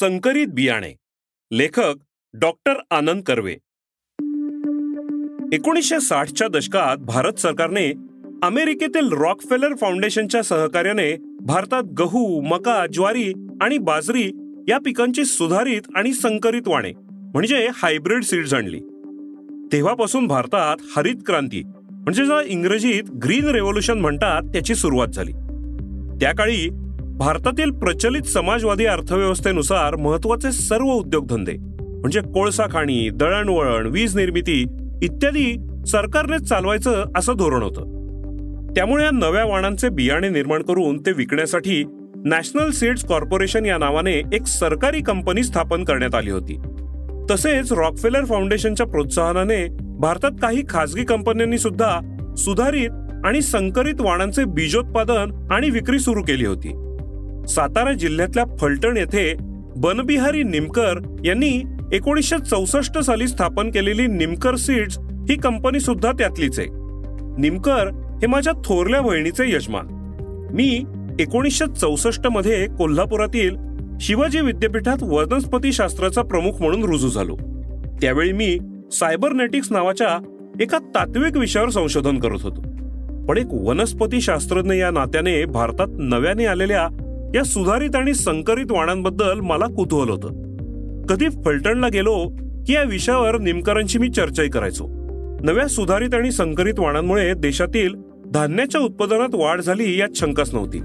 संकरित बियाणे. लेखक डॉक्टर आनंद कर्वे. एकोणीसशे साठच्या दशकात भारत सरकारने अमेरिकेतील रॉकफेलर फाउंडेशनच्या सहकार्याने भारतात गहू मका ज्वारी आणि बाजरी या पिकांची सुधारित आणि संकरित वाणे म्हणजे हायब्रिड सीड्स आणली. तेव्हापासून भारतात हरित क्रांती म्हणजे ज्या इंग्रजीत ग्रीन रेव्होल्युशन म्हणतात त्याची सुरुवात झाली. त्या काळी भारतातील प्रचलित समाजवादी अर्थव्यवस्थेनुसार महत्त्वाचे सर्व उद्योगधंदे म्हणजे कोळसा खाणी दळणवळण वीज निर्मिती इत्यादी सरकारनेच चालवायचं असं धोरण होतं. त्यामुळे या नव्या वाणांचे बियाणे निर्माण करून ते विकण्यासाठी नॅशनल सीड्स कॉर्पोरेशन या नावाने एक सरकारी कंपनी स्थापन करण्यात आली होती. तसेच रॉकफेलर फाउंडेशनच्या प्रोत्साहनाने भारतात काही खासगी कंपन्यांनी सुद्धा सुधारित आणि संकरित वाणांचे बीजोत्पादन आणि विक्री सुरू केली होती. सातारा जिल्ह्यातल्या फलटण येथे बनबिहारी निमकर यांनी एकोणीसशे चौसष्ट साली स्थापन केलेली निमकर सीड्स ही कंपनी सुद्धा त्यातलीच आहे. निमकर हे माझ्या थोरल्या बहिणीचे यजमान. मी एकोणीसशे चौसष्टमध्ये कोल्हापुरातील शिवाजी विद्यापीठात वनस्पती शास्त्राचा प्रमुख म्हणून रुजू झालो. त्यावेळी मी सायबरनेटिक्स नावाच्या एका तात्विक विषयावर संशोधन करत होतो. पण एक वनस्पती शास्त्रज्ञ या नात्याने भारतात नव्याने आलेल्या या सुधारित आणि संकरित वाणांबद्दल मला कुतूहल होतं. कधी फलटणला गेलो की या विषयावर निमकरांशी मी चर्चाही करायचो. नव्या सुधारित आणि संकरित वाणांमुळे देशातील धान्याच्या उत्पादनात वाढ झाली यात शंकाच नव्हती.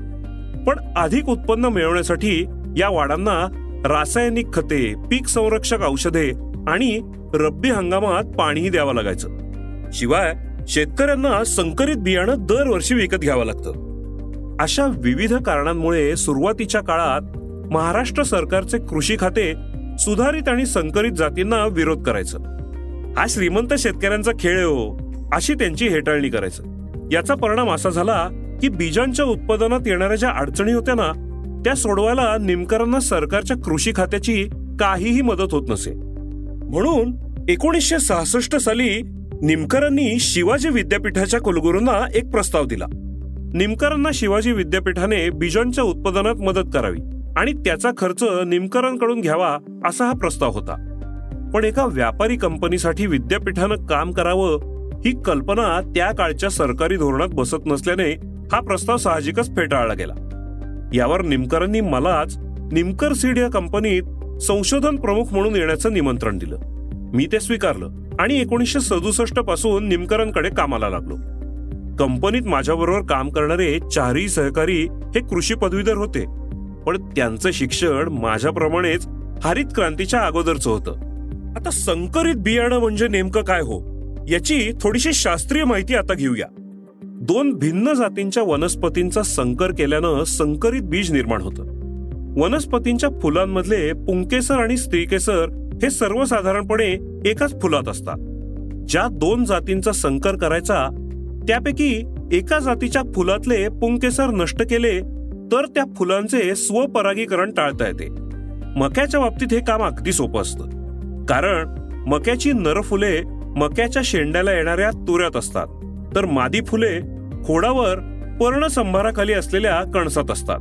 पण अधिक उत्पन्न मिळवण्यासाठी या वाडांना रासायनिक खते पीक संरक्षक औषधे आणि रब्बी हंगामात पाणीही द्यावं लागायचं. शिवाय शेतकऱ्यांना संकरित बियाणं दरवर्षी विकत घ्यावं लागतं. अशा विविध कारणांमुळे सुरुवातीच्या काळात महाराष्ट्र सरकारचे कृषी खाते सुधारित आणि संकरित जातींना विरोध करायचं. हा श्रीमंत शेतकऱ्यांचा खेळ हो अशी त्यांची हेटाळणी करायचं. याचा परिणाम असा झाला की बीजांच्या उत्पादनात येणाऱ्या ज्या अडचणी होत्या ना त्या सोडवायला निमकरांना सरकारच्या कृषी खात्याची काहीही मदत होत नसे. म्हणून एकोणीसशे सहासष्ट साली निमकरांनी शिवाजी विद्यापीठाच्या कुलगुरूंना एक प्रस्ताव दिला. निमकरांना शिवाजी विद्यापीठाने बीजांच्या उत्पादनात मदत करावी आणि त्याचा खर्च निमकरांकडून घ्यावा असा हा प्रस्ताव होता. पण एका व्यापारी कंपनीसाठी विद्यापीठानं काम करावं ही कल्पना त्या काळच्या सरकारी धोरणात बसत नसल्याने हा प्रस्ताव साहजिकच फेटाळला गेला. यावर निमकरांनी मलाच निमकर सीड या कंपनीत संशोधन प्रमुख म्हणून येण्याचं निमंत्रण दिलं. मी ते स्वीकारलं आणि एकोणीसशे सदुसष्टपासून निमकरांकडे कामाला लागलो. कंपनीत माझ्याबरोबर काम करणारे चारही सहकारी हे कृषी पदवीधर होते. पण त्यांचं शिक्षण माझ्याप्रमाणेच हरित क्रांतीच्या अगोदरचं होतं. आता संकरित बियाणं म्हणजे नेमकं काय हो? याची थोडीशी शास्त्रीय माहिती आता घेऊया. दोन भिन्न जातींच्या वनस्पतींचा संकर केल्यानं संकरित बीज निर्माण होतं. वनस्पतींच्या फुलांमधले पुंकेसर आणि स्त्रीकेसर हे सर्वसाधारणपणे एकाच फुलात असतात. ज्या दोन जातींचा संकर करायचा त्यापैकी एका जातीच्या फुलातले पुंकेसर नष्ट केले तर त्या फुलांचे स्वपरागीकरण टाळता येते. मक्याच्या बाबतीत हे काम अगदी सोपं असतं. कारण मक्याची नर फुले मक्याच्या शेंड्याला येणाऱ्या तुऱ्यात असतात. तर मादी फुले खोडावर पर्णसंभाराखाली असलेल्या कणसात असतात.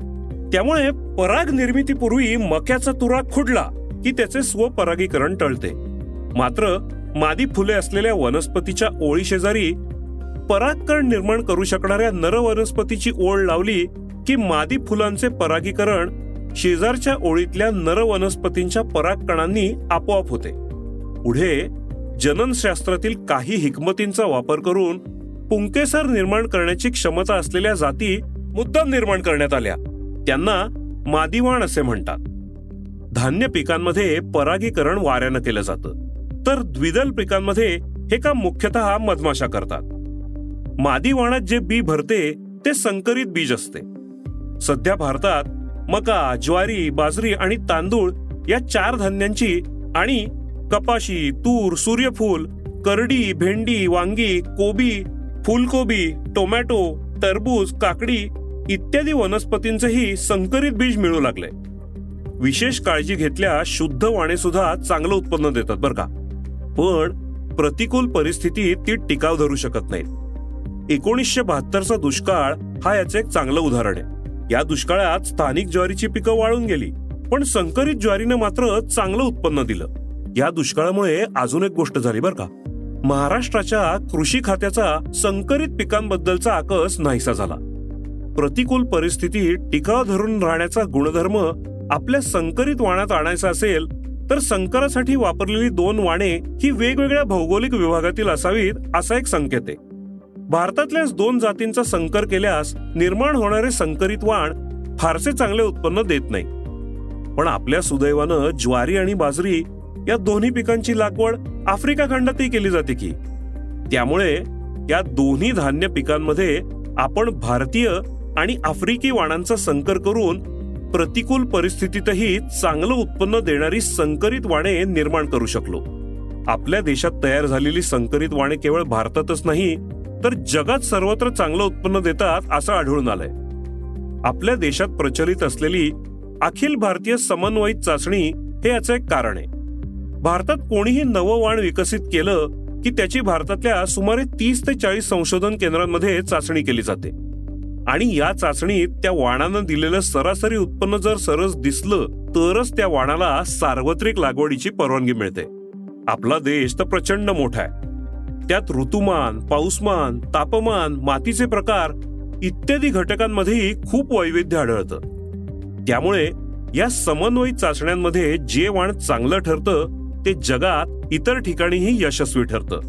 त्यामुळे पराग निर्मितीपूर्वी मक्याचा तुरा खुडला की त्याचे स्वपरागीकरण टळते. मात्र मादी फुले असलेल्या वनस्पतीच्या ओळी शेजारी परागकण निर्माण करू शकणाऱ्या नर वनस्पतीची ओळ लावली की मादी फुलांचे परागीकरण शेजारच्या ओळीतल्या नर वनस्पतींच्या परागकणांनी आपोआप होते. पुढे जननशास्त्रातील काही हिकमतींचा वापर करून पुंकेसर निर्माण करण्याची क्षमता असलेल्या जाती मुद्दाम निर्माण करण्यात आल्या. त्यांना मादिवाण असे म्हणतात. धान्य पिकांमध्ये परागीकरण वाऱ्यानं केलं जातं. तर द्विदल पिकांमध्ये हे काम मुख्यतः मधमाशा करतात. मादी वाणात जे बी भरते ते संकरित बीज असते. सध्या भारतात मका ज्वारी बाजरी आणि तांदूळ या चार धान्यांची आणि कपाशी तूर सूर्यफूल करडी भेंडी वांगी कोबी फुलकोबी टोमॅटो टरबूज काकडी इत्यादी वनस्पतींचेही संकरित बीज मिळू लागले. विशेष काळजी घेतल्या शुद्ध वाणे सुद्धा चांगलं उत्पन्न देतात बरं का. पण प्रतिकूल परिस्थितीत ती टिकाव धरू शकत नाहीत. एकोणीसशे बहात्तरचा दुष्काळ हा याचं एक चांगलं उदाहरण आहे. या दुष्काळात स्थानिक ज्वारीची पिकं वाळून गेली पण संकरित ज्वारीनं मात्र चांगलं उत्पन्न दिलं. या दुष्काळामुळे अजून एक गोष्ट झाली बरं का. महाराष्ट्राच्या कृषी खात्याचा संकरित पिकांबद्दलचा आकस नाहीसा झाला. प्रतिकूल परिस्थितीत टिकाव धरून राहण्याचा गुणधर्म आपल्या संकरित वाणात आणायचा असेल तर संकरासाठी वापरलेली दोन वाणे ही वेगवेगळ्या भौगोलिक विभागातील असावीत असा एक संकेत आहे. भारतातल्याच दोन जातींचा संकर केल्यास निर्माण होणारे संकरित वाण फारसे चांगले उत्पन्न देत नाही. पण आपल्या सुदैवानं ज्वारी आणि बाजरी या दोन्ही पिकांची लागवड आफ्रिका खंडातही केली जाते की. त्यामुळे या दोन्ही धान्य पिकांमध्ये आपण भारतीय आणि आफ्रिकी वाणांचा संकर करून प्रतिकूल परिस्थितीतही चांगलं उत्पन्न देणारी संकरित वाणे निर्माण करू शकलो. आपल्या देशात तयार झालेली संकरित वाणे केवळ भारतातच नाही तर जगात सर्वत्र चांगलं उत्पन्न देतात असं आढळून आलंय. आपल्या देशात प्रचलित असलेली अखिल भारतीय समन्वयित चाचणी हे याचं एक कारण आहे. भारतात कोणीही नवं वाण विकसित केलं की त्याची भारतातल्या सुमारे तीस ते चाळीस संशोधन केंद्रांमध्ये चाचणी केली जाते. आणि या चाचणीत त्या वाणानं दिलेलं सरासरी उत्पन्न जर सरस दिसलं तरच त्या वाणाला सार्वत्रिक लागवडीची परवानगी मिळते. आपला देश तर प्रचंड मोठा आहे. त्यात ऋतुमान पाऊसमान तापमान मातीचे प्रकार इत्यादी घटकांमध्येही खूप वैविध्य आढळतं. त्यामुळे या समन्वयित चाचण्यांमध्ये जे वाण चांगलं ठरतं ते जगात इतर ठिकाणीही यशस्वी ठरतं.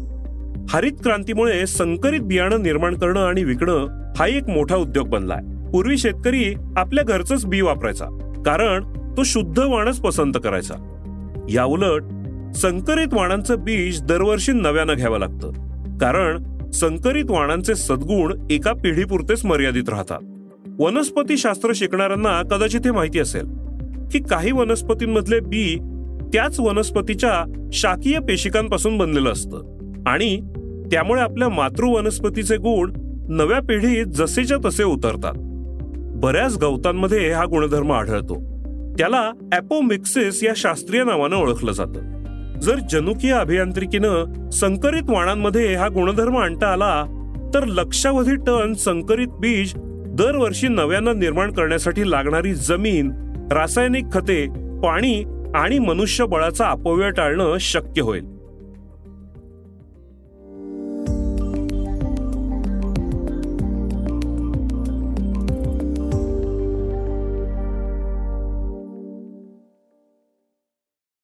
हरित क्रांतीमुळे संकरित बियाणं निर्माण करणं आणि विकणं हा एक मोठा उद्योग बनलाय. पूर्वी शेतकरी आपल्या घरचंच बी वापरायचा कारण तो शुद्ध वाणच पसंत करायचा. या उलट संकरित वाणांचं बीज दरवर्षी नव्यानं घ्यावं लागतं. कारण संकरित वाणांचे सद्गुण एका पिढीपुरतेच मर्यादित राहतात. वनस्पती शास्त्र शिकणाऱ्यांना कदाचित हे माहिती असेल की काही वनस्पतींमधले बी त्याच वनस्पतीच्या शाकीय पेशिकांपासून बनलेलं असतं. आणि त्यामुळे आपल्या मातृ वनस्पतीचे गुण नव्या पिढीत जसेच्या तसे उतरतात. बऱ्याच गवतांमध्ये हा गुणधर्म आढळतो. त्याला ॲपोमिक्सिस या शास्त्रीय नावानं ओळखलं जातं. जर जनुकीय अभियांत्रिकीनं संकरित वाणांमध्ये हा गुणधर्म आणता आला तर लक्षावधी टन संकरित बीज दरवर्षी नव्यानं निर्माण करण्यासाठी लागणारी जमीन रासायनिक खते पाणी आणि मनुष्यबळाचा अपव्यय टाळणं शक्य होईल.